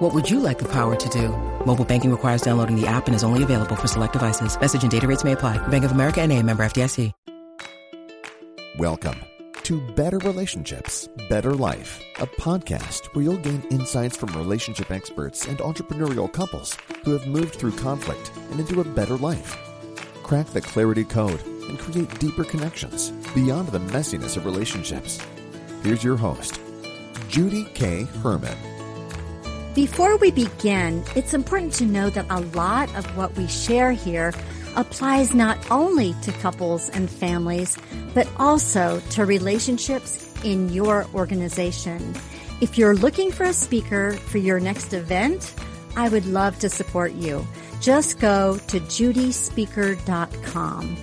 What would you like the power to do? Mobile banking requires downloading the app and is only available for select devices. Message and data rates may apply. Bank of America and a member FDIC. Welcome to Better Relationships, Better Life, a podcast where you'll gain insights from relationship experts and entrepreneurial couples who have moved through conflict and into a better life. Crack the clarity code and create deeper connections beyond the messiness of relationships. Here's your host, Judy K. Herman. Before we begin, it's important to know that a lot of what we share here applies not only to couples and families, but also to relationships in your organization. If you're looking for a speaker for your next event, I would love to support you. Just go to judyspeaker.com.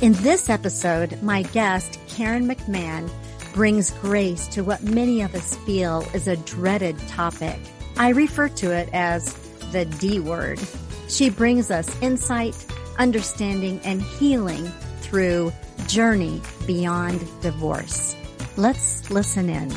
In this episode, my guest, Karen McMahon, brings grace to what many of us feel is a dreaded topic. I refer to it as the D word. She brings us insight, understanding, and healing through Journey Beyond Divorce. Let's listen in.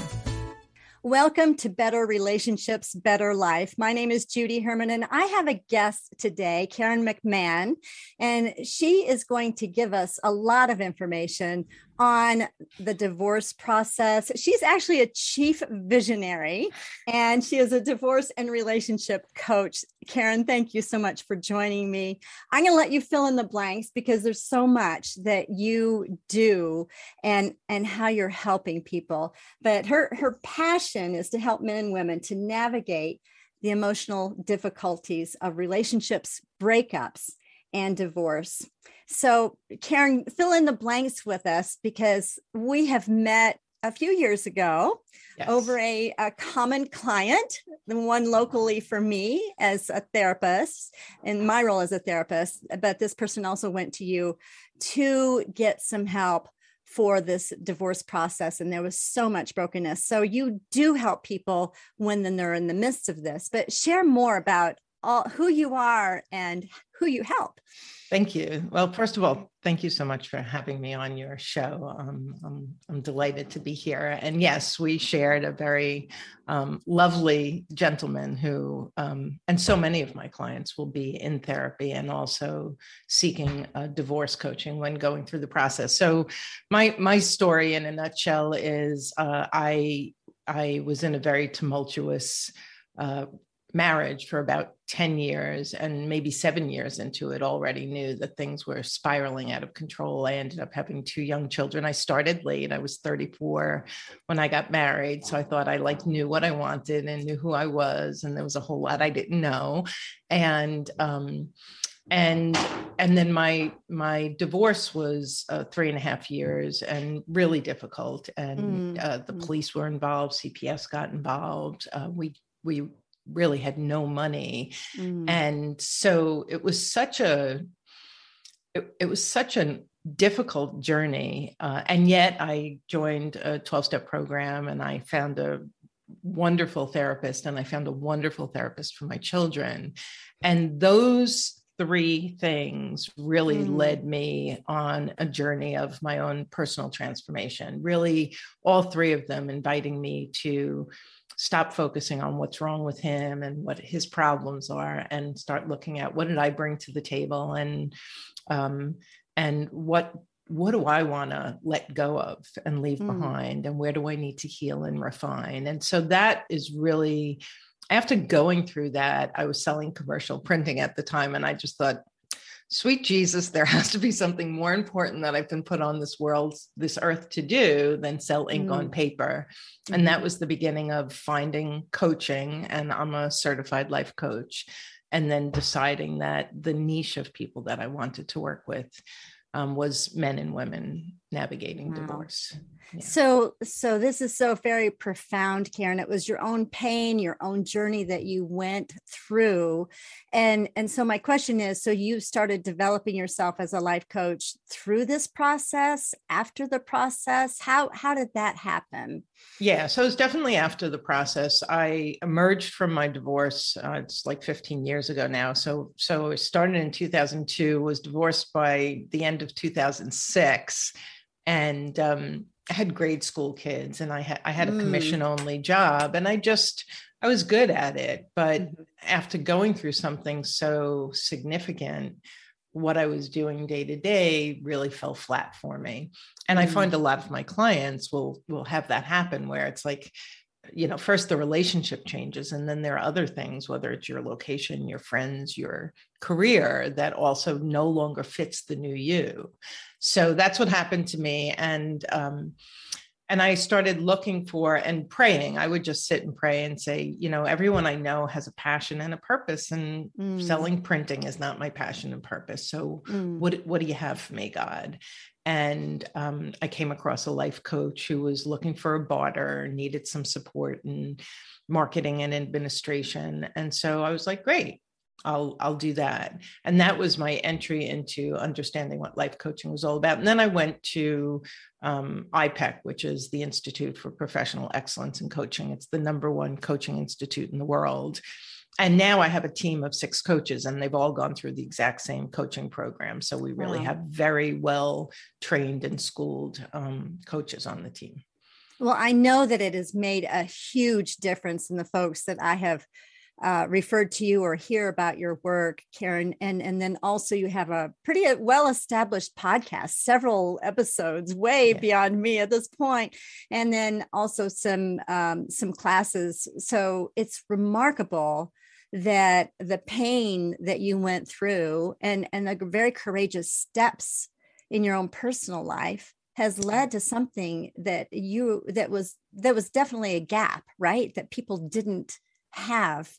Welcome to Better Relationships, Better Life. My name is Judy Herman, and I have a guest today, Karen McMahon, and she is going to give us a lot of information on the divorce process. She's actually a chief visionary and she is a divorce and relationship coach. Karen, thank you so much for joining me. I'm going to let you fill in the blanks because there's so much that you do and and how you're helping people. But her her passion is to help men and women to navigate the emotional difficulties of relationships, breakups, and divorce. So, Karen, fill in the blanks with us because we have met a few years ago yes. over a, a, common client, the one locally for me as a therapist, in my role as a therapist. But this person also went to you to get some help for this divorce process and there was so much brokenness so you do help people when they're in the midst of this but share more about all who you are and who you help. Thank you. Well, first of all, thank you so much for having me on your show. Um, I'm, I'm delighted to be here. And yes, we shared a very um, lovely gentleman who, um, and so many of my clients will be in therapy and also seeking divorce coaching when going through the process. So, my my story in a nutshell is uh, I I was in a very tumultuous. Uh, marriage for about 10 years and maybe seven years into it already knew that things were spiraling out of control. I ended up having two young children. I started late. I was 34 when i got married. So i thought i like knew what i wanted and knew who i was and there was a whole lot i didn't know. And um and and then my my divorce was uh, three and a half years and really difficult. And mm. uh, the mm. police were involved. Cps got involved. Uh, we we really had no money mm. and so it was such a it, it was such a difficult journey uh, and yet i joined a 12-step program and i found a wonderful therapist and i found a wonderful therapist for my children and those three things really mm. led me on a journey of my own personal transformation really all three of them inviting me to stop focusing on what's wrong with him and what his problems are and start looking at what did I bring to the table and um, and what what do I want to let go of and leave mm. behind and where do I need to heal and refine and so that is really after going through that I was selling commercial printing at the time and I just thought sweet Jesus, there has to be something more important that I've been put on this world, this earth to do than sell ink mm. on paper. Mm-hmm. And that mm-hmm. was the beginning of finding coaching. And I'm a certified life coach. And then deciding that the niche of people that I wanted to work with um, was men and women navigating wow. divorce. Yeah. So, so this is so very profound, Karen. It was your own pain, your own journey that you went through, and and so my question is: so you started developing yourself as a life coach through this process, after the process? How how did that happen? Yeah, so it's definitely after the process. I emerged from my divorce. Uh, it's like 15 years ago now. So so it started in 2002. Was divorced by the end of 2006 and um, I had grade school kids and I had I had a mm. commission only job and I just I was good at it but mm-hmm. after going through something so significant what I was doing day to day really fell flat for me and mm. I find a lot of my clients will will have that happen where it's like you know first the relationship changes and then there are other things whether it's your location your friends your career that also no longer fits the new you. So that's what happened to me and um, and i started looking for and praying i would just sit and pray and say you know everyone i know has a passion and a purpose and mm. selling printing is not my passion and purpose so mm. what what do you have for me god and um, I came across a life coach who was looking for a barter, needed some support in marketing and administration. And so I was like, great, I'll I'll do that. And that was my entry into understanding what life coaching was all about. And then I went to um, IPEC, which is the Institute for Professional Excellence in Coaching. It's the number one coaching institute in the world and now I have a team of six coaches, and they've all gone through the exact same coaching program. So we really wow. have very well trained and schooled um, coaches on the team. Well, I know that it has made a huge difference in the folks that I have uh, referred to you or hear about your work, Karen. And, and then also you have a pretty uh, well established podcast, several episodes way yeah. beyond me at this point, and then also some um, some classes. So it's remarkable that the pain that you went through and and the very courageous steps in your own personal life has led to something that you that was that was definitely a gap right that people didn't have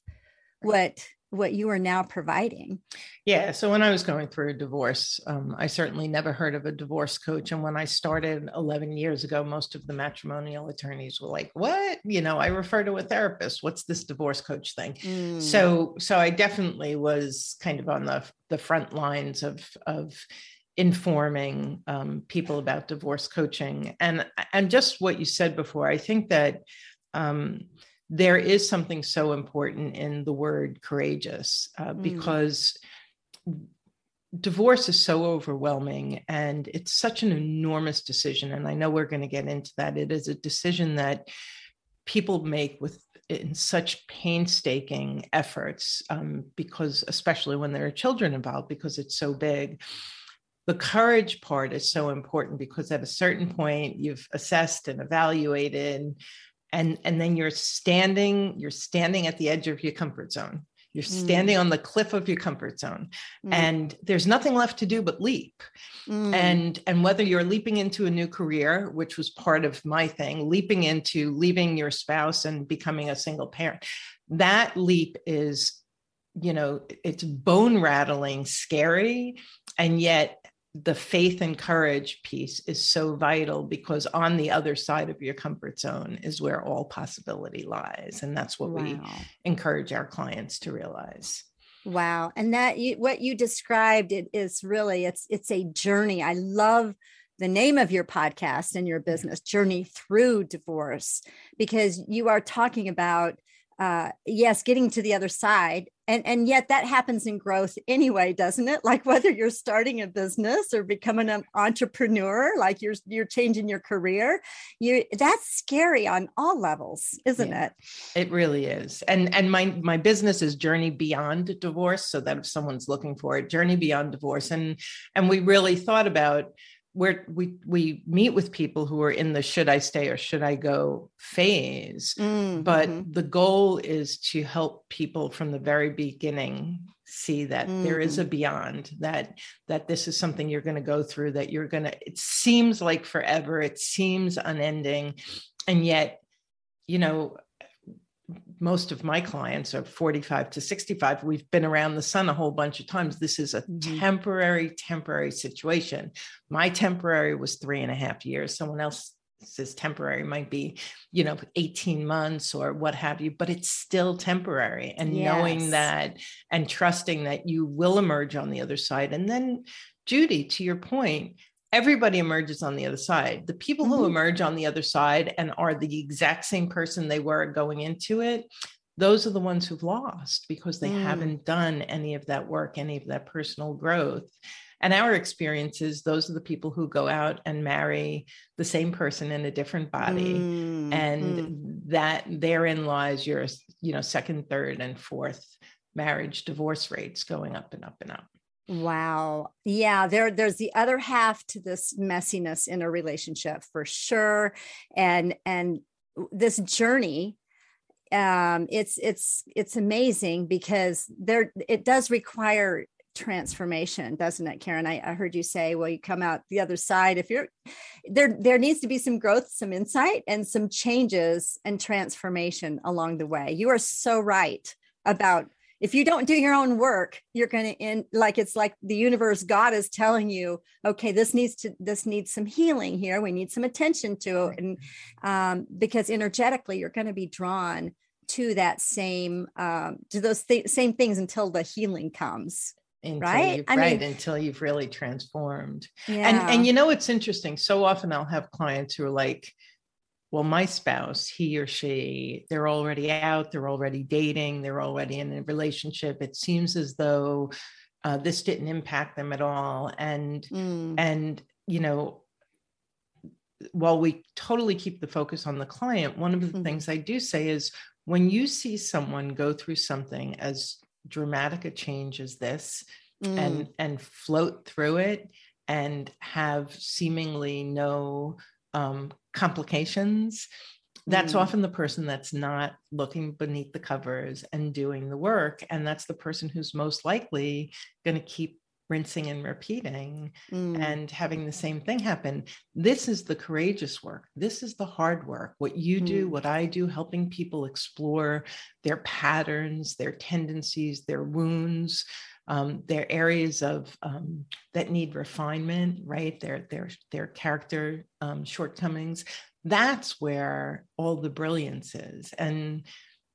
what what you are now providing. Yeah. So when I was going through a divorce, um, I certainly never heard of a divorce coach. And when I started 11 years ago, most of the matrimonial attorneys were like, "What? You know, I refer to a therapist. What's this divorce coach thing?" Mm. So, so I definitely was kind of on the the front lines of of informing um, people about divorce coaching and and just what you said before. I think that. Um, there is something so important in the word courageous uh, mm. because divorce is so overwhelming and it's such an enormous decision and i know we're going to get into that it is a decision that people make with in such painstaking efforts um, because especially when there are children involved because it's so big the courage part is so important because at a certain point you've assessed and evaluated and and then you're standing you're standing at the edge of your comfort zone you're standing mm. on the cliff of your comfort zone mm. and there's nothing left to do but leap mm. and and whether you're leaping into a new career which was part of my thing leaping into leaving your spouse and becoming a single parent that leap is you know it's bone rattling scary and yet the faith and courage piece is so vital because on the other side of your comfort zone is where all possibility lies and that's what wow. we encourage our clients to realize wow and that you, what you described it is really it's it's a journey i love the name of your podcast and your business journey through divorce because you are talking about uh, yes, getting to the other side. And, and yet that happens in growth anyway, doesn't it? Like whether you're starting a business or becoming an entrepreneur, like you're you're changing your career, you that's scary on all levels, isn't yeah, it? It really is. And and my my business is Journey Beyond Divorce, so that if someone's looking for it, Journey Beyond Divorce, and and we really thought about where we we meet with people who are in the should I stay or should I go phase. Mm-hmm. But the goal is to help people from the very beginning see that mm-hmm. there is a mm-hmm. beyond that that this is something you're going to go through that you're going to it seems like forever it seems unending and yet you know most of my clients are 45 to 65 we've been around the sun a whole bunch of times. This is a mm-hmm. temporary temporary situation. My temporary was three and a half years. Someone else says temporary might be you know 18 months or what have you but it's still temporary. And yes. knowing that and trusting that you will emerge on the other side. And then judy to your point everybody emerges on the other side. The people mm-hmm. who emerge on the other side and are the exact same person they were going into it, those are the ones who've lost because they mm. haven't done any of that work, any of that personal growth. And our experiences, those are the people who go out and marry the same person in a different body. Mm. And mm. that therein lies your, you know, second, third, and fourth marriage divorce rates going up and up and up. Wow. Yeah, there there's the other half to this messiness in a relationship for sure. And and this journey um it's it's it's amazing because there it does require transformation doesn't it karen I, I, heard you say well you come out the other side if you're there there needs to be some growth some insight and some changes and transformation along the way you are so right about if you don't do your own work you're going to end like it's like the universe god is telling you okay this needs to this needs some healing here. We need some attention to it. And um, because energetically you're going to be drawn to that same um, to those th- same things until the healing comes until right? I right mean, until you've really transformed. Yeah. and and you know it's interesting? So often i'll have clients who are like well, my spouse, he or she, they're already out, they're already dating, they're already in a relationship. It seems as though uh, this didn't impact them at all. And mm. and you know, while we totally keep the focus on the client, one of the mm-hmm. things I do say is when you see someone go through something as dramatic a change as this mm. and and float through it and have seemingly no um, complications that's mm. often the person that's not looking beneath the covers and doing the work and that's the person who's most likely going to keep rinsing and repeating mm. and having the same thing happen this is the courageous work this is the hard work what you do mm. what i do helping people explore their patterns their tendencies their wounds um, their areas of um, that need refinement, right? Their their their character um, shortcomings. That's where all the brilliance is. And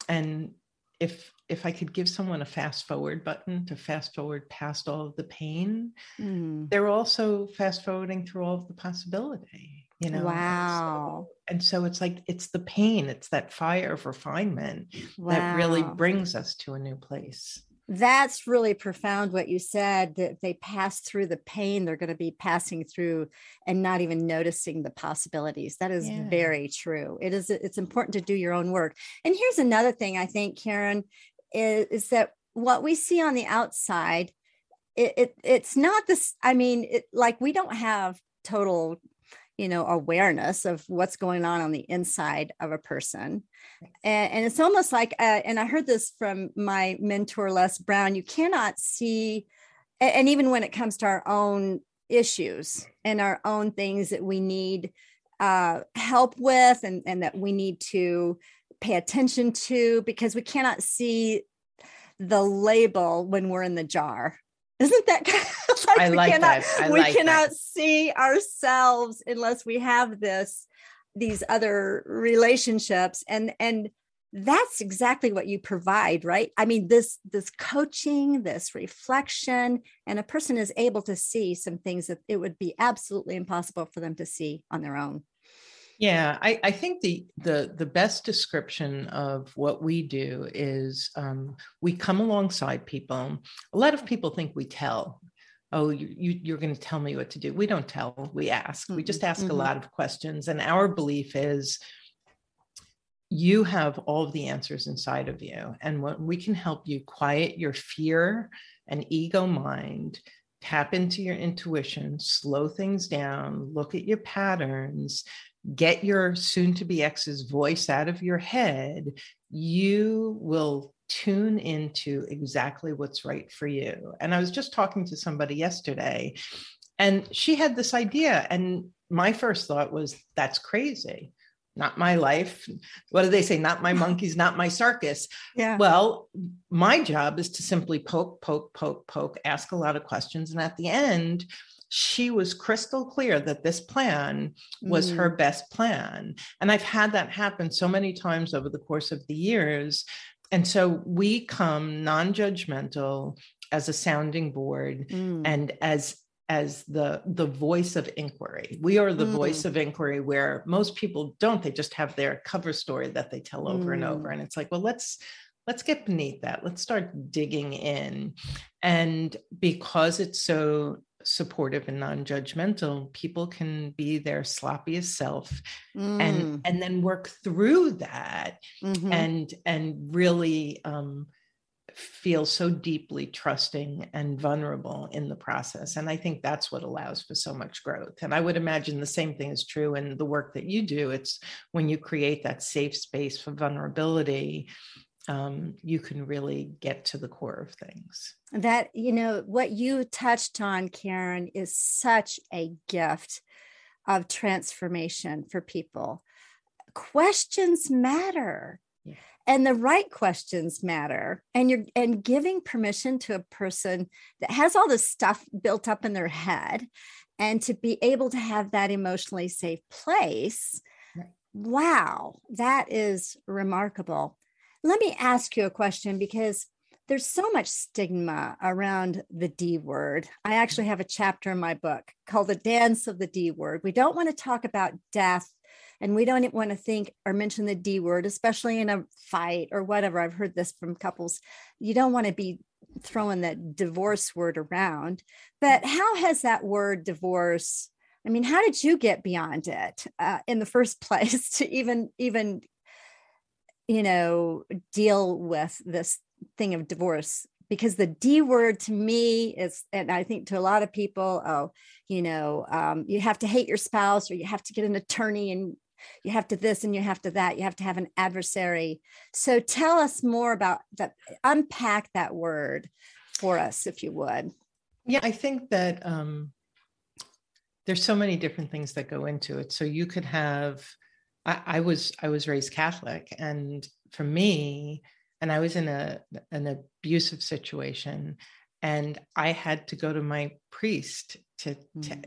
and if if I could give someone a fast forward button to fast forward past all of the pain, mm. they're also fast forwarding through all of the possibility. You know. Wow. And so, and so it's like it's the pain, it's that fire of refinement wow. that really brings us to a new place that's really profound what you said that they pass through the pain they're going to be passing through and not even noticing the possibilities. That is yeah. very true. It is it's important to do your own work. And here's another thing i think karen is, is that what we see on the outside it, it it's not this i mean it, like we don't have total you know awareness of what's going on on the inside of a person. And, and it's almost like uh, and i heard this from my mentor les brown you cannot see and even when it comes to our own issues and our own things that we need uh, help with and, and that we need to pay attention to because we cannot see the label when we're in the jar isn't that kind of like I we like cannot, that. We like cannot that. see ourselves unless we have this these other relationships and and that's exactly what you provide right i mean this this coaching this reflection and a person is able to see some things that it would be absolutely impossible for them to see on their own yeah, I, I, think the the the best description of what we do is um, we come alongside people. A lot of people think we tell. Oh, you, you are going to tell me what to do. We don't tell. We ask. Mm-hmm. We just ask mm-hmm. a lot of questions, and our belief is you have all of the answers inside of you, and when we can help you quiet your fear and ego mind tap into your intuition, slow things down, look at your patterns, get your soon to be ex's voice out of your head, you will tune into exactly what's right for you. And I was just talking to somebody yesterday, and she had this idea. And my first thought was, that's crazy. not my life. What do they say? Not my monkeys, not my circus. Yeah. Well, my job is to simply poke, poke, poke, poke, ask a lot of questions. And at the end, she was crystal clear that this plan was mm. her best plan. And I've had that happen so many times over the course of the years. And so we come non judgmental as a sounding board mm. and as as the the voice of inquiry we are the mm. voice of inquiry where most people don't they just have their cover story that they tell over and over mm. and it's like well let's let's get beneath that. Let's start digging in. And because it's so supportive and non-judgmental people can be their sloppiest self mm. and and then work through that mm-hmm. and and really um, feel so deeply trusting and vulnerable in the process. And i think that's what allows for so much growth. And i would imagine the same thing is true in the work that you do. It's when you create that safe space for vulnerability um, you can really get to the core of things. That, you know, what you touched on, Karen, is such a gift of transformation for people. Questions matter. Yeah. And the right questions matter. And you're and giving permission to a person that has all this stuff built up in their head and to be able to have that emotionally safe place. Right. Wow, that is remarkable. Let me ask you a question because there's so much stigma around the D word. I actually have a chapter in my book called The Dance of the D Word. We don't want to talk about death and we don't want to think or mention the D word, especially in a fight or whatever. I've heard this from couples. You don't want to be throwing that divorce word around. But how has that word divorce? I mean, how did you get beyond it uh, in the first place to even even you know, deal with this thing of divorce because the D word to me is, and I think to a lot of people, oh, you know, um, you have to hate your spouse or you have to get an attorney and you have to this and you have to that. You have to have an adversary. So tell us more about that, unpack that word for us, if you would. Yeah, I think that um, there's so many different things that go into it. So you could have I, I was I was raised Catholic, and for me, and I was in a an abusive situation, and I had to go to my priest to, mm. to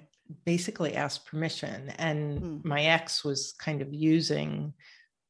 basically ask permission. And mm. my ex was kind of using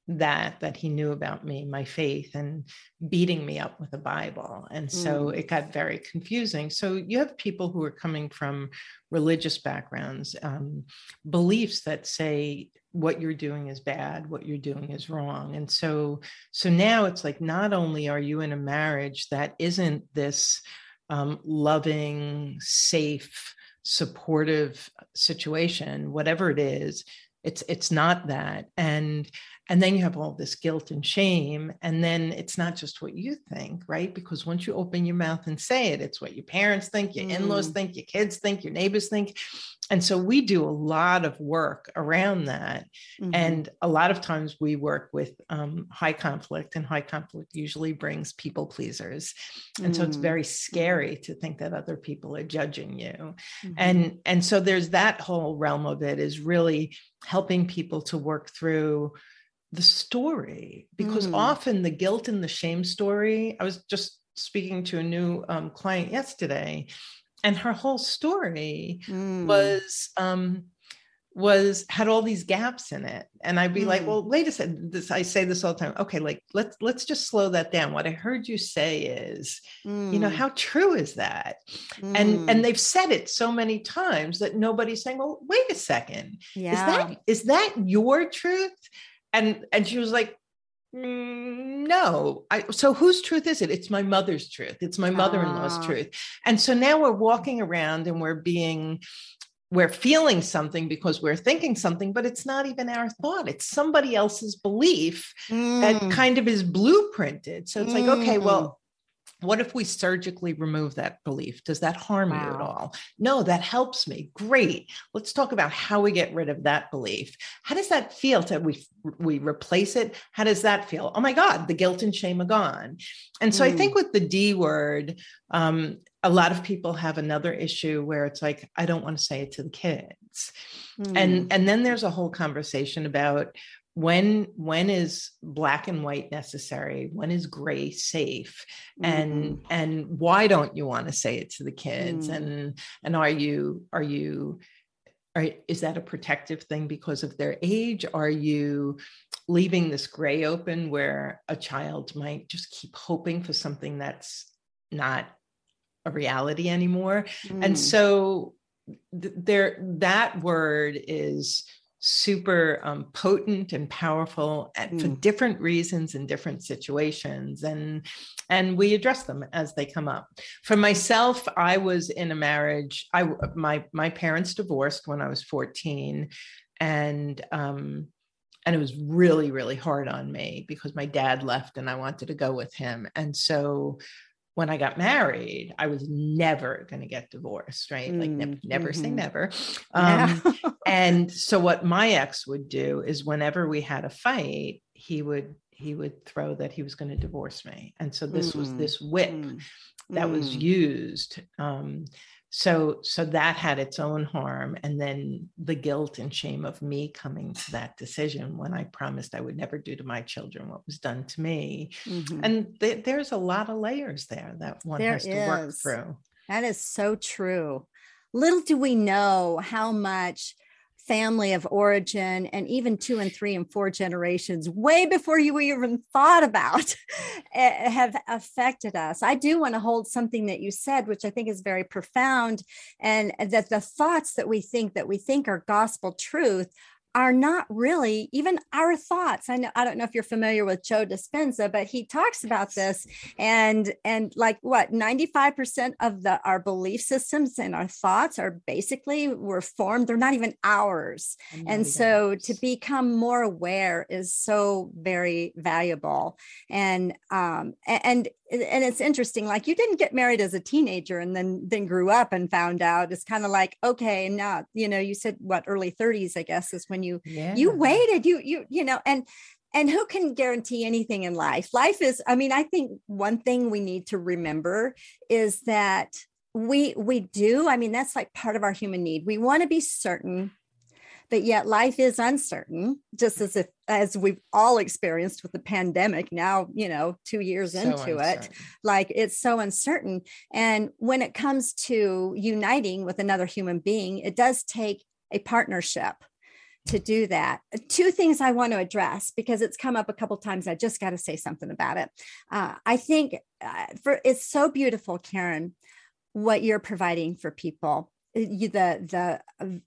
that that he knew about me my faith and beating me up with a bible. And so mm. it got very confusing. So you have people who are coming from religious backgrounds um, beliefs that say what you're doing is bad what you're doing is wrong. And so so now it's like not only are you in a marriage that isn't this um, loving safe supportive situation whatever it is it's it's not that. And and then you have all this guilt and shame and then it's not just what you think right? Because once you open your mouth and say it it's what your parents think your mm. in-laws think your kids think your neighbors think and so we do a lot of work around that mm-hmm. and a lot of times we work with um, high conflict and high conflict usually brings people pleasers and mm. so it's mm. very scary to think that other people are judging you mm-hmm. and and so there's that whole realm of it is really helping people to work through the story because mm. often the guilt and the shame story i was just speaking to a new um, client yesterday and her whole story mm. was um, was had all these gaps in it and i'd be mm. like well wait a second this i say this all the time okay like let's let's just slow that down what i heard you say is mm. you know mm. how true is that mm. and and mm. they've said it so many times that nobody's saying well wait a second yeah. is that is that your truth and and she was like no I, so whose truth is it it's my mother's truth it's my mother-in-law's uh. truth and so now we're walking around and we're being we're feeling something because we're thinking something but it's not even our thought it's somebody else's belief mm. that kind of is blueprinted so it's mm. like okay well mm what if we surgically remove that belief? Does that harm wow. you at all? No, that helps me. Great. Let's talk about how we get rid of that belief. How does that feel to we we replace it? How does that feel? Oh my God, the guilt and shame are gone. And so mm. I think with the D word, um, a lot of people have another issue where it's like, I don't want to say it to the kids. Mm. And and then there's a whole conversation about when when is black and white necessary when is gray safe and mm. and why don't you want to say it to the kids mm. and and are you are you are, is that a protective thing because of their age are you leaving this gray open where a child might just keep hoping for something that's not a reality anymore mm. and so th- there that word is super um, potent and powerful mm. for different reasons in different situations and and we address them as they come up for myself i was in a marriage i my my parents divorced when i was 14 and um and it was really really hard on me because my dad left and i wanted to go with him and so when I got married, I was never going to get divorced, right? Mm, like ne- never mm-hmm. say never. Um, yeah. and so what my ex would do is whenever we had a fight, he would he would throw that he was going to divorce me. And so this mm, was this whip mm, that was mm. used um, so so that had its own harm and then the guilt and shame of me coming to that decision when i promised i would never do to my children what was done to me mm-hmm. and th- there's a lot of layers there that one there has to is. work through that is so true little do we know how much family of origin and even two and three and four generations way before you even thought about have affected us. I do want to hold something that you said which i think is very profound and that the thoughts that we think that we think are gospel truth are not really even our thoughts. I know I don't know if you're familiar with Joe Dispenza, but he talks about this and and like what 95% of the our belief systems and our thoughts are basically were formed, they're not even ours. And so to become more aware is so very valuable. And um and and it's interesting like you didn't get married as a teenager and then then grew up and found out. It's kind of like okay now you know you said what early 30s i guess is when you yeah. you waited you you you know and and who can guarantee anything in life? Life is i mean i think one thing we need to remember is that we we do i mean that's like part of our human need. We want to be certain but yet life is uncertain just as if as we've all experienced with the pandemic now you know two years so into uncertain. it like it's so uncertain. And when it comes to uniting with another human being it does take a partnership to do that. Two things i want to address because it's come up a couple times i just got to say something about it. Uh, i think uh, for it's so beautiful karen what you're providing for people. You, the the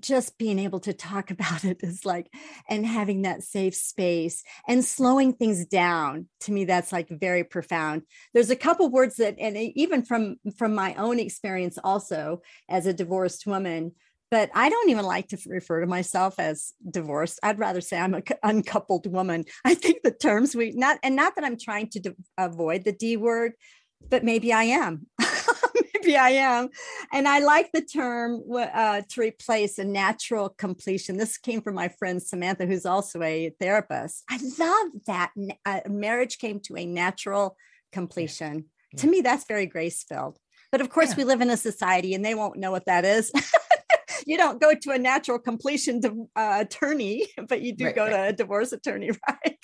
just being able to talk about it is like and having that safe space and slowing things down to me that's like very profound there's a couple words that and even from from my own experience also as a divorced woman but I don't even like to refer to myself as divorced. I'd rather say I'm an uncoupled woman. I think the terms we not and not that I'm trying to avoid the D word, but maybe I am. maybe I am. And I like the term uh, to replace a natural completion. This came from my friend Samantha, who's also a therapist. I love that uh, marriage came to a natural completion. Yeah. To me, that's very grace filled. But of course, yeah. we live in a society and they won't know what that is. you don't go to a natural completion to, uh, attorney, but you do right, go right. to a divorce attorney, right?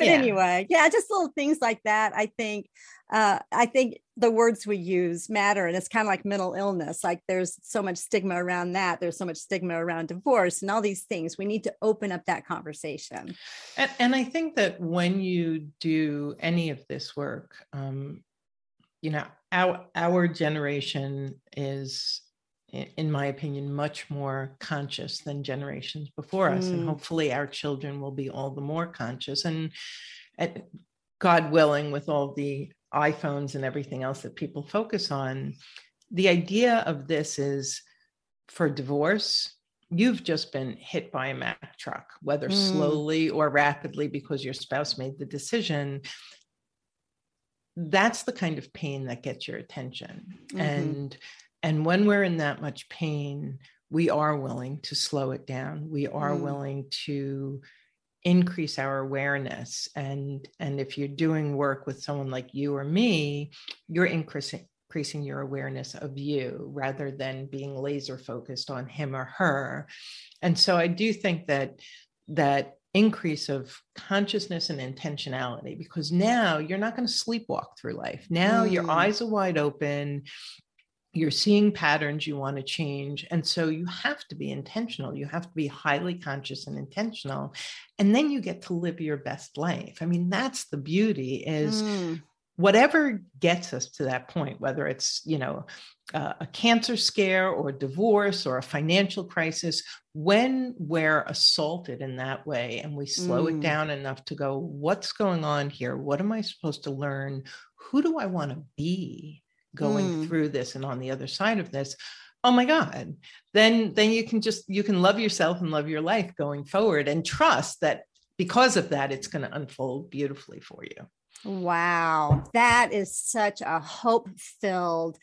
But yeah. anyway, yeah, just little things like that. I think uh, I think the words we use matter. And it's kind of like mental illness. Like there's so much stigma around that. There's so much stigma around divorce and all these things. We need to open up that conversation. And, and I think that when you do any of this work, um, you know, our, our generation is in my opinion, much more conscious than generations before us. And mm. hopefully our children will be all the more conscious. And, and God willing, with all the iPhones and everything else that people focus on, the idea of this is for divorce, you've just been hit by a Mack truck, whether mm. slowly or rapidly because your spouse made the decision. That's the kind of pain that gets your attention. Mm-hmm. And and when we're in that much pain, we are willing to slow it down. We are mm. willing to increase our awareness and and if you're doing work with someone like you or me you're increasing increasing your awareness of you rather than being laser focused on him or her and so i do think that that increase of consciousness and intentionality because now you're not going to sleepwalk through life. Now mm. your eyes are wide open. You're seeing patterns you want to change. And so you have to be intentional. You have to be highly conscious and intentional. And then you get to live your best life. I mean, that's the beauty is mm whatever gets us to that point whether it's you know uh, a cancer scare or a divorce or a financial crisis when we're assaulted in that way and we slow mm. it down enough to go what's going on here what am i supposed to learn who do i want to be going mm. through this and on the other side of this oh my god then then you can just you can love yourself and love your life going forward and trust that because of that it's going to unfold beautifully for you Wow, that is such a hope filled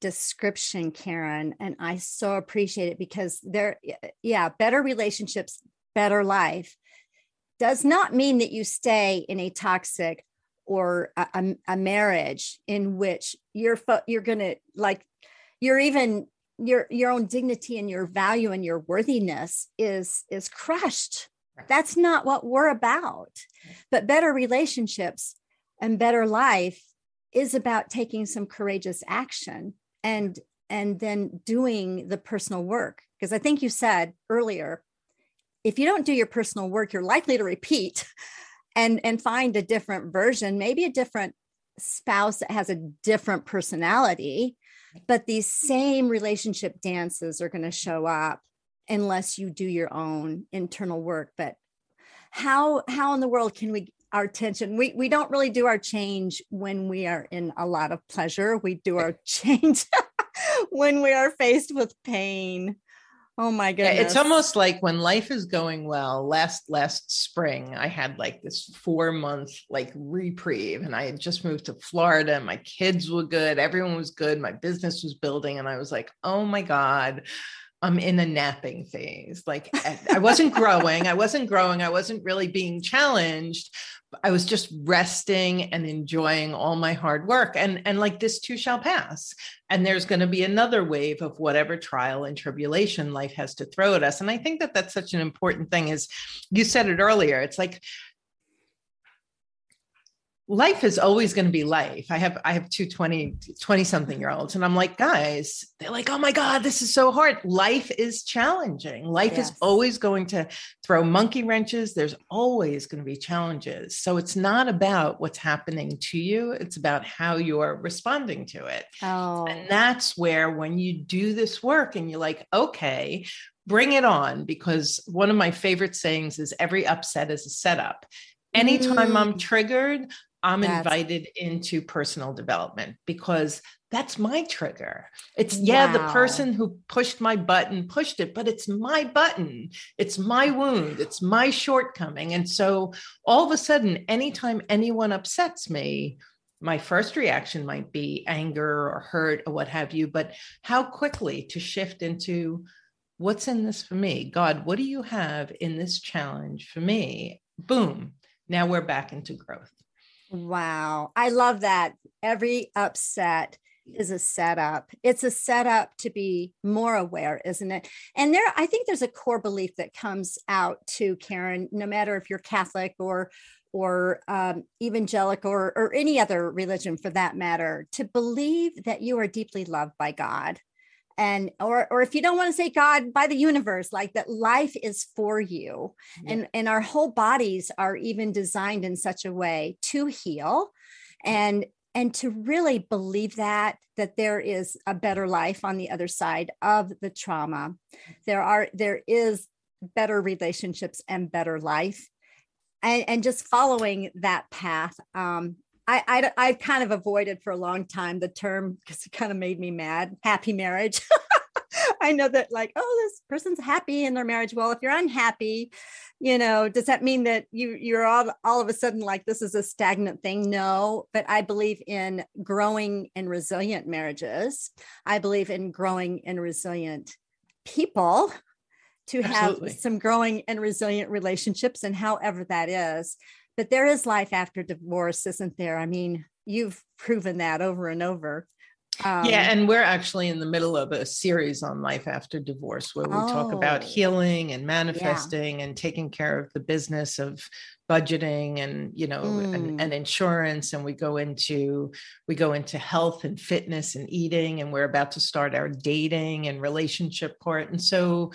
description, Karen. And I so appreciate it because there, yeah, better relationships, better life does not mean that you stay in a toxic or a, a, marriage in which you're you're gonna like you're even your your own dignity and your value and your worthiness is is crushed. That's not what we're about. But better relationships and better life is about taking some courageous action and and then doing the personal work. Because i think you said earlier if you don't do your personal work you're likely to repeat and and find a different version maybe a different spouse that has a different personality but these same relationship dances are going to show up unless you do your own internal work but how how in the world can we our tension. We we don't really do our change when we are in a lot of pleasure. We do our change when we are faced with pain. Oh my goodness. Yeah, it's almost like when life is going well. Last last spring, I had like this four month like reprieve, and I had just moved to Florida. My kids were good, everyone was good, my business was building, and I was like, oh my God, I'm in a napping phase. Like eh, I wasn't growing, I wasn't growing, I wasn't really being challenged. I was just resting and enjoying all my hard work. And, and like this too shall pass. And there's going to be another wave of whatever trial and tribulation life has to throw at us. And I think that that's such an important thing is you said it earlier. It's like life is always going to be life. I have I have two 20 20 something year olds and I'm like, guys, they're like, "Oh my god, this is so hard." Life is challenging. Life yes. is always going to throw monkey wrenches. There's always going to be challenges. So it's not about what's happening to you, it's about how you're responding to it. Oh. And that's where when you do this work and you're like, "Okay, bring it on because one of my favorite sayings is every upset is a setup anytime mm. I'm triggered, I'm that's... invited into personal development because that's my trigger. It's yeah, wow. the person who pushed my button pushed it, but it's my button. It's my wound. It's my shortcoming. And so all of a sudden, anytime anyone upsets me, my first reaction might be anger or hurt or what have you, but how quickly to shift into what's in this for me? God, what do you have in this challenge for me? Boom. Now we're back into growth. Wow. I love that. Every upset is a setup. It's a setup to be more aware, isn't it? And there, I think there's a core belief that comes out to Karen, no matter if you're Catholic or or um, evangelical or, or any other religion for that matter, to believe that you are deeply loved by God and or or if you don't want to say god by the universe like that life is for you. Yeah. and and our whole bodies are even designed in such a way to heal and and to really believe that that there is a better life on the other side of the trauma. There are there is better relationships and better life. And, and just following that path um, I, I I kind of avoided for a long time the term because it kind of made me mad. Happy marriage. I know that like, oh, this person's happy in their marriage. Well, if you're unhappy, you know, does that mean that you you're all all of a sudden like this is a stagnant thing? No, but I believe in growing and resilient marriages. I believe in growing and resilient people to Absolutely. have some growing and resilient relationships and however that is but there is life after divorce, isn't there? I mean, you've proven that over and over. Um, yeah, and we're actually in the middle of a series on life after divorce where we oh, talk about oh. healing and manifesting yeah. and taking care of the business of budgeting and you know mm. and, and, insurance and we go into we go into health and fitness and eating and we're about to start our dating and relationship part and so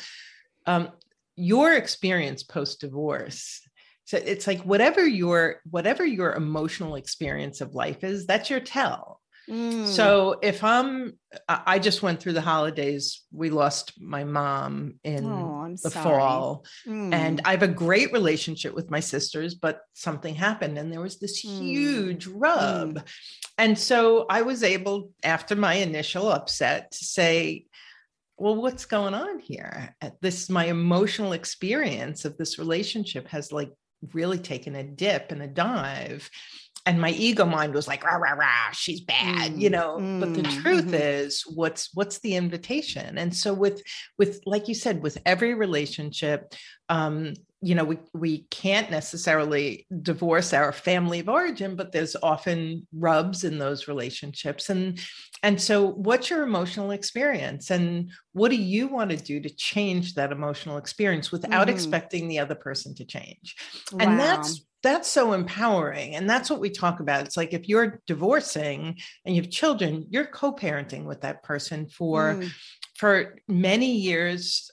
um, your experience post divorce so it's like whatever your whatever your emotional experience of life is that's your tell Mm. So if I'm, I just went through the holidays. We lost my mom in oh, the sorry. fall, mm. and I have a great relationship with my sisters. But something happened, and there was this mm. huge rub, mm. and so I was able, after my initial upset, to say, well what's going on here this my emotional experience of this relationship has like really taken a dip and a dive and my ego mind was like rah rah rah she's bad mm, you know mm, but the truth mm-hmm. is what's what's the invitation and so with with like you said with every relationship um you know we we can't necessarily divorce our family of origin but there's often rubs in those relationships and and so what's your emotional experience and what do you want to do to change that emotional experience without mm. expecting the other person to change wow. and that's that's so empowering and that's what we talk about it's like if you're divorcing and you have children you're co-parenting with that person for mm. for many years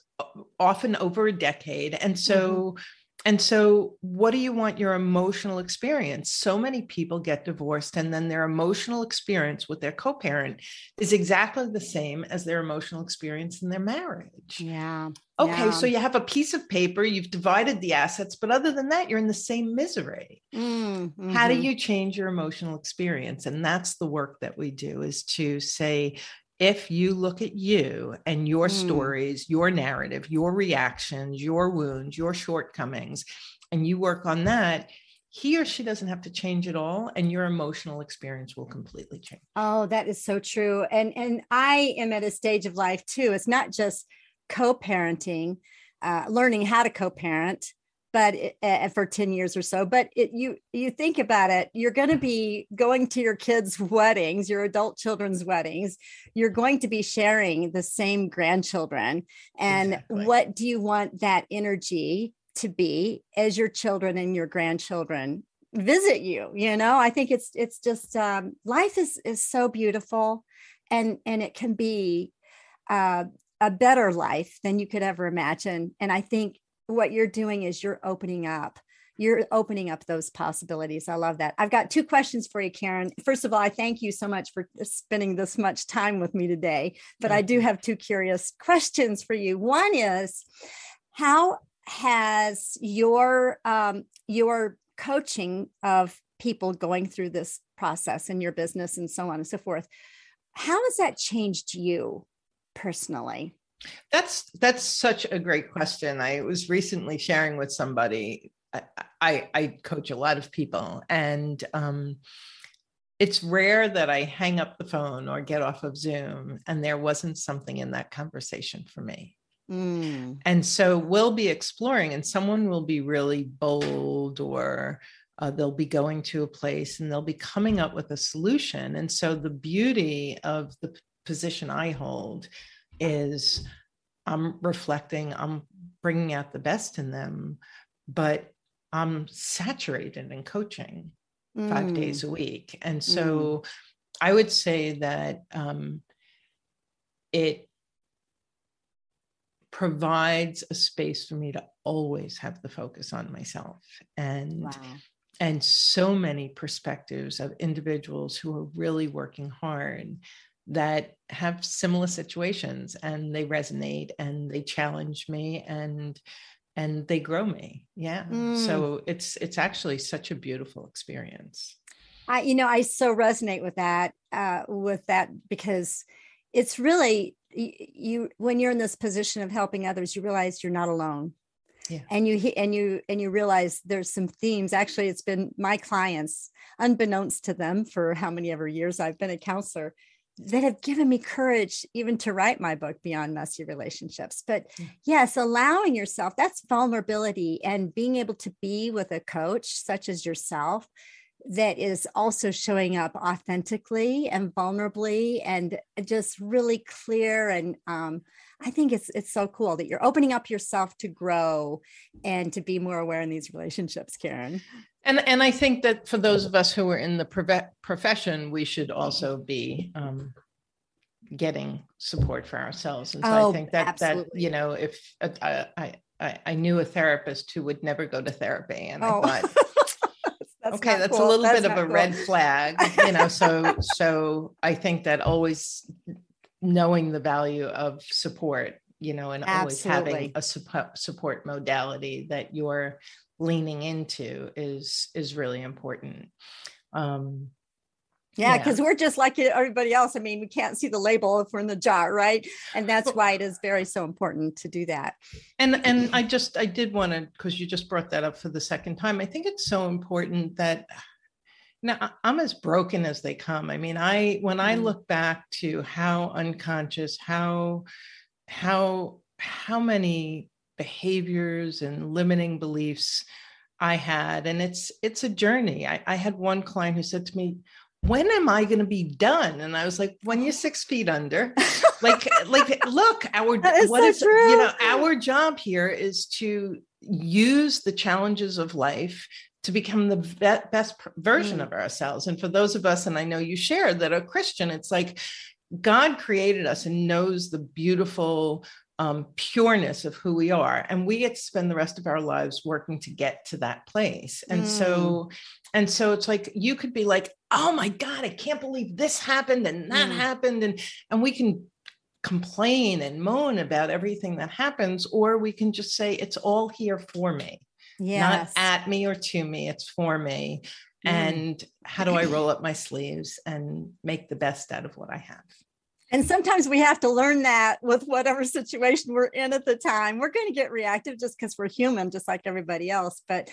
often over a decade and so mm-hmm and so, what do you want your emotional experience? So many people get divorced, and then their emotional experience with their co parent is exactly the same as their emotional experience in their marriage. Yeah. Okay, yeah. so you have a piece of paper, you've divided the assets, but other than that, you're in the same misery. Mm-hmm. How do mm-hmm. you change your emotional experience? And that's the work that we do is to say, if you look at you and your mm. stories, your narrative, your reactions, your wounds, your shortcomings, and you work on that, he or she doesn't have to change at all and your emotional experience will completely change. Oh, that is so true. And and I am at a stage of life too. It's not just co-parenting, uh, learning how to co-parent, but uh, for 10 years or so but it, you you think about it you're going to be going to your kids weddings your adult children's weddings you're going to be sharing the same grandchildren and exactly. what do you want that energy to be as your children and your grandchildren visit you you know i think it's it's just um, life is is so beautiful and and it can be uh, a better life than you could ever imagine and i think what you're doing is you're opening up you're opening up those possibilities. I love that. I've got two questions for you, Karen. First of all, I thank you so much for spending this much time with me today. But I do have two curious questions for you. One is, how has your um, your coaching of people going through this process in your business and so on and so forth, how has that changed you personally? That's that's such a great question. I was recently sharing with somebody. I, I, I coach a lot of people, and um, it's rare that I hang up the phone or get off of Zoom and there wasn't something in that conversation for me. Mm. And so we'll be exploring, and someone will be really bold or uh, they'll be going to a place and they'll be coming up with a solution. And so the beauty of the position I hold is I'm reflecting, I'm bringing out the best in them, but I'm saturated in coaching mm. five days a week. And so mm. I would say that um, it provides a space for me to always have the focus on myself and wow. and so many perspectives of individuals who are really working hard that have similar situations and they resonate and they challenge me and and they grow me. Yeah. Mm. so it's it's actually such a beautiful experience. I you know i so resonate with that uh with that because it's really you when you're in this position of helping others you realize you're not alone. Yeah. and you and you and you realize there's some themes. Actually it's been my clients unbeknownst to them for how many ever years i've been a counselor that have given me courage even to write my book beyond messy relationships but mm. yes allowing yourself that's vulnerability and being able to be with a coach such as yourself that is also showing up authentically and vulnerably and just really clear and um, i think it's it's so cool that you're opening up yourself to grow and to be more aware in these relationships karen and and i think that for those of us who are in the profession we should also be um, getting support for ourselves and so oh, i think that absolutely. that you know if uh, I, I i knew a therapist who would never go to therapy and oh. i thought That's okay, that's cool. a little that's bit of a cool. red flag, you know. So, so I think that always knowing the value of support, you know, and Absolutely. always having a support support modality that you're leaning into is is really important. Um, yeah, because yeah. we're just like everybody else. I mean, we can't see the label if we're in the jar, right? And that's why it is very so important to do that. And and I just I did want to because you just brought that up for the second time. I think it's so important that now I'm as broken as they come. I mean, I when I mm. look back to how unconscious, how how how many behaviors and limiting beliefs I had, and it's it's a journey. I, I had one client who said to me, when am I going to be done? And I was like, when you're six feet under, like, like, look, our is what so is true. you know, our job here is to use the challenges of life to become the be- best version mm. of ourselves. And for those of us, and I know you shared that are Christian, it's like God created us and knows the beautiful um, pureness of who we are and we get to spend the rest of our lives working to get to that place and mm. so and so it's like you could be like oh my god i can't believe this happened and that mm. happened and and we can complain and moan about everything that happens or we can just say it's all here for me yes. not at me or to me it's for me mm. and how do i roll up my sleeves and make the best out of what i have and sometimes we have to learn that with whatever situation we're in at the time. We're going to get reactive just because we're human, just like everybody else. But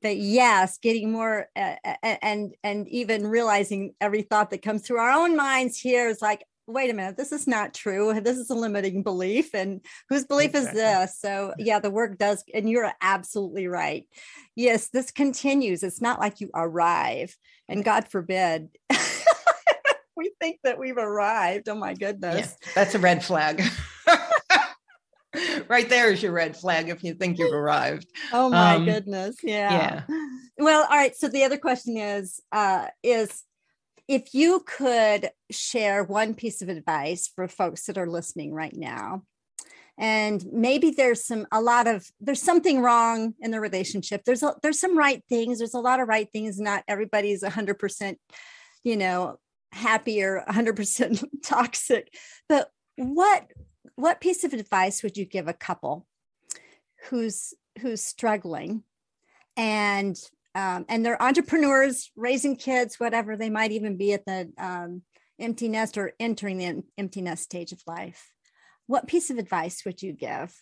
that yes, getting more uh, and and even realizing every thought that comes through our own minds here is like, wait a minute, this is not true. This is a limiting belief, and whose belief exactly. is this? So yeah, the work does, and you're absolutely right. Yes, this continues. It's not like you arrive, and God forbid. We think that we've arrived. Oh my goodness. Yeah, that's a red flag. right there is your red flag if you think you've arrived. Oh my um, goodness. Yeah. Yeah. Well, all right. So the other question is uh is if you could share one piece of advice for folks that are listening right now and maybe there's some a lot of there's something wrong in the relationship there's a, there's some right things there's a lot of right things not everybody's 100% you know happy or 100% toxic. But what what piece of advice would you give a couple who's who's struggling? And um, and they're entrepreneurs raising kids whatever they might even be at the um, empty nest or entering the empty nest stage of life. What piece of advice would you give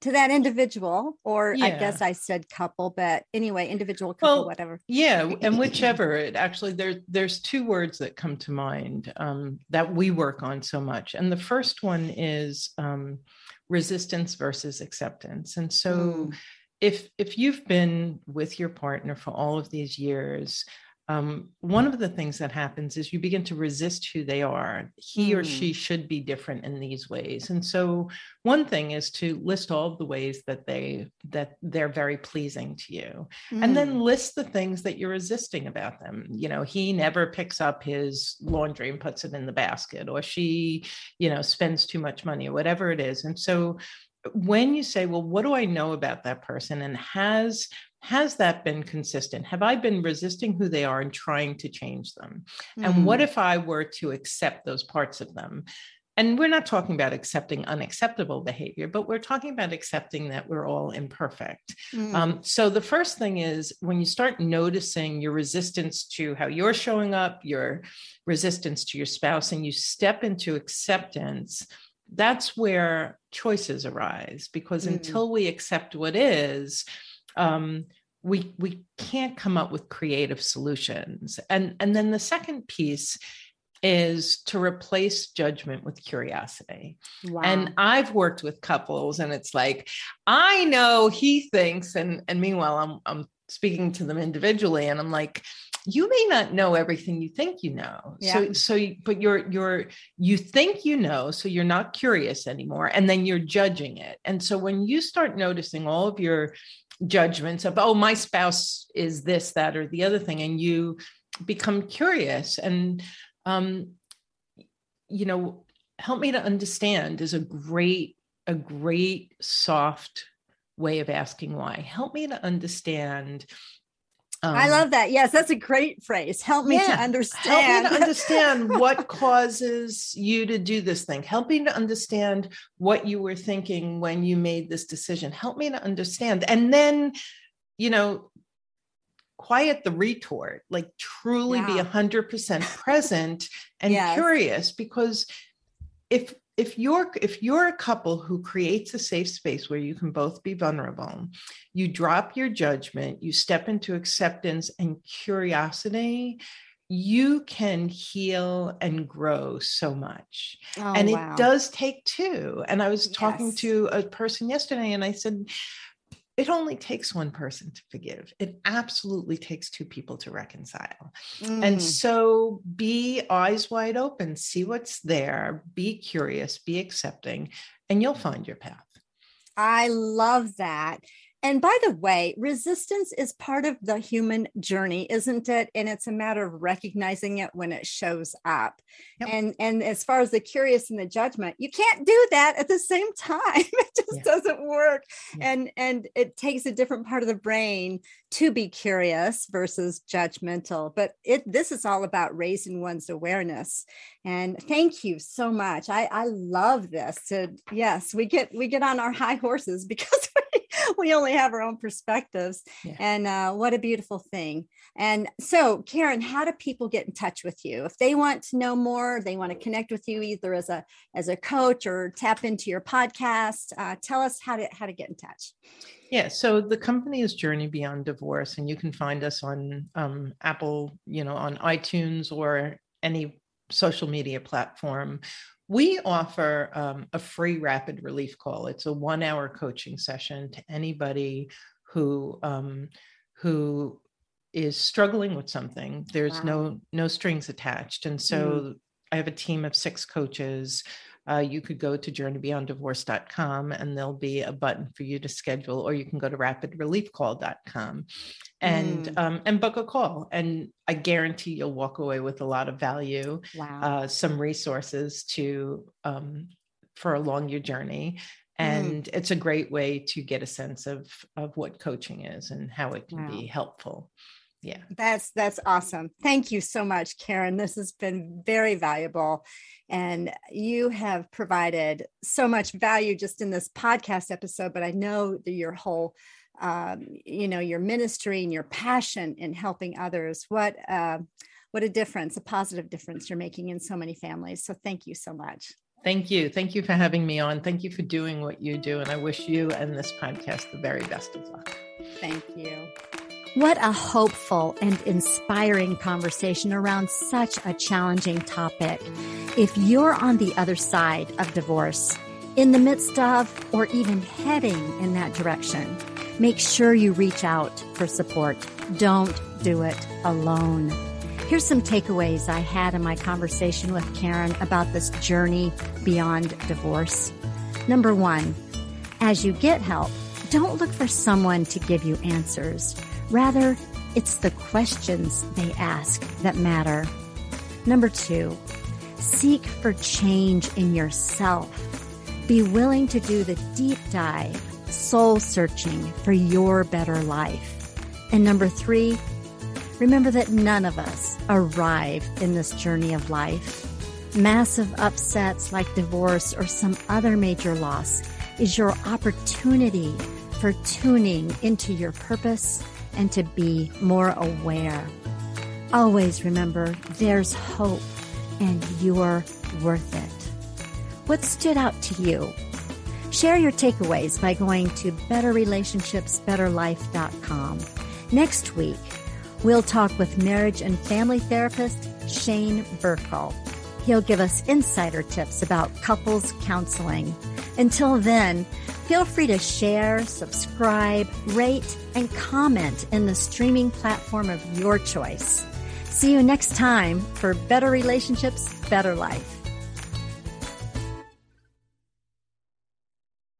to that individual or yeah. i guess i said couple but anyway individual couple well, whatever yeah and whichever it actually there, there's two words that come to mind um, that we work on so much and the first one is um, resistance versus acceptance and so mm. if if you've been with your partner for all of these years um, one of the things that happens is you begin to resist who they are. He mm. or she hmm. should be different in these ways. And so one thing is to list all of the ways that they that they're very pleasing to you. Mm. And then hmm. list the things that you're resisting about them. You know, he never picks up his laundry and puts it in the basket, or she, you know, spends too much money, or whatever it is. And so when you say, well, what do I know about that person? And has has that been consistent? Have I been resisting who they are and trying to change them? Mm. And what mm. if I were to accept those parts of them? And we're not talking about accepting unacceptable behavior, but we're talking about accepting that we're all imperfect. Mm. Um, so the first thing is when you start noticing your resistance to how you're showing up, your resistance to your spouse, and you step into acceptance, that's where choices arise. Because mm. until we accept what is, um, we we can't come up with creative solutions and and then the second piece is to replace judgment with curiosity. Wow. And I've worked with couples and it's like I know he thinks and and meanwhile I'm I'm speaking to them individually and i'm like you may not know everything you think you know yeah. so so but you're you're you think you know so you're not curious anymore and then you're judging it and so when you start noticing all of your judgments of oh my spouse is this that or the other thing. And you become curious. And um you know help me to understand is a great a great soft way of asking why. Help me to understand um, I love that. Yes, that's a great phrase. Help me yeah, to understand. Help me to understand what causes you to do this thing. Help me to understand what you were thinking when you made this decision. Help me to understand. And then, you know, quiet the retort, like truly yeah. be 100% present and yes. curious because if if you're if you're a couple who creates a safe space where you can both be vulnerable you drop your judgment you step into acceptance and curiosity you can heal and grow so much oh, and wow. it does take two and i was talking yes. to a person yesterday and i said it only takes one person to forgive. It absolutely takes two people to reconcile. Mm. And so be eyes wide open, see what's there, be curious, be accepting, and you'll find your path. I love that. And by the way, resistance is part of the human journey, isn't it? And it's a matter of recognizing it when it shows up. Yep. And and as far as the curious and the judgment, you can't do that at the same time. It just yeah. doesn't work. Yeah. And and it takes a different part of the brain to be curious versus judgmental. But it this is all about raising one's awareness. And thank you so much. I I love this. To yes, we get we get on our high horses because we only have our own perspectives. Yeah. And uh, what a beautiful thing. And so, Karen, how do people get in touch with you if they want to know more? They want to connect with you either as a as a coach or tap into your podcast. Uh, tell us how to how to get in touch. Yeah, so the company is Journey Beyond Divorce, and you can find us on um, Apple, you know, on iTunes or any social media platform we offer um, a free rapid relief call. It's a one hour coaching session to anybody who um, who is struggling with something. There's wow. no no strings attached, and so mm. I have a team of six coaches uh, you could go to journeybeyonddivorce.com and there'll be a button for you to schedule, or you can go to rapidreliefcall.com and mm. um, and book a call. And I guarantee you'll walk away with a lot of value, wow. uh, some resources to um, for along your journey. Mm. And mm. it's a great way to get a sense of of what coaching is and how it can wow. be helpful yeah that's that's awesome thank you so much karen this has been very valuable and you have provided so much value just in this podcast episode but i know that your whole um, you know your ministry and your passion in helping others what uh, what a difference a positive difference you're making in so many families so thank you so much Thank you. Thank you for having me on. Thank you for doing what you do. And I wish you and this podcast the very best of luck. Thank you. What a hopeful and inspiring conversation around such a challenging topic. If you're on the other side of divorce, in the midst of, or even heading in that direction, make sure you reach out for support. Don't do it alone. Here's some takeaways I had in my conversation with Karen about this journey beyond divorce. Number one, as you get help, don't look for someone to give you answers. Rather, it's the questions they ask that matter. Number two, seek for change in yourself. Be willing to do the deep dive, soul searching for your better life. And number three, remember that none of us arrive in this journey of life. Massive upsets like divorce or some other major loss is your opportunity for tuning into your purpose and to be more aware. Always remember there's hope and you're worth it. What stood out to you? Share your takeaways by going to betterrelationshipsbetterlife.com. Next week, we'll talk with marriage and family therapist Shane Burkle. He'll give us insider tips about couples counseling. Until then, Feel free to share, subscribe, rate, and comment in the streaming platform of your choice. See you next time for Better Relationships, Better Life.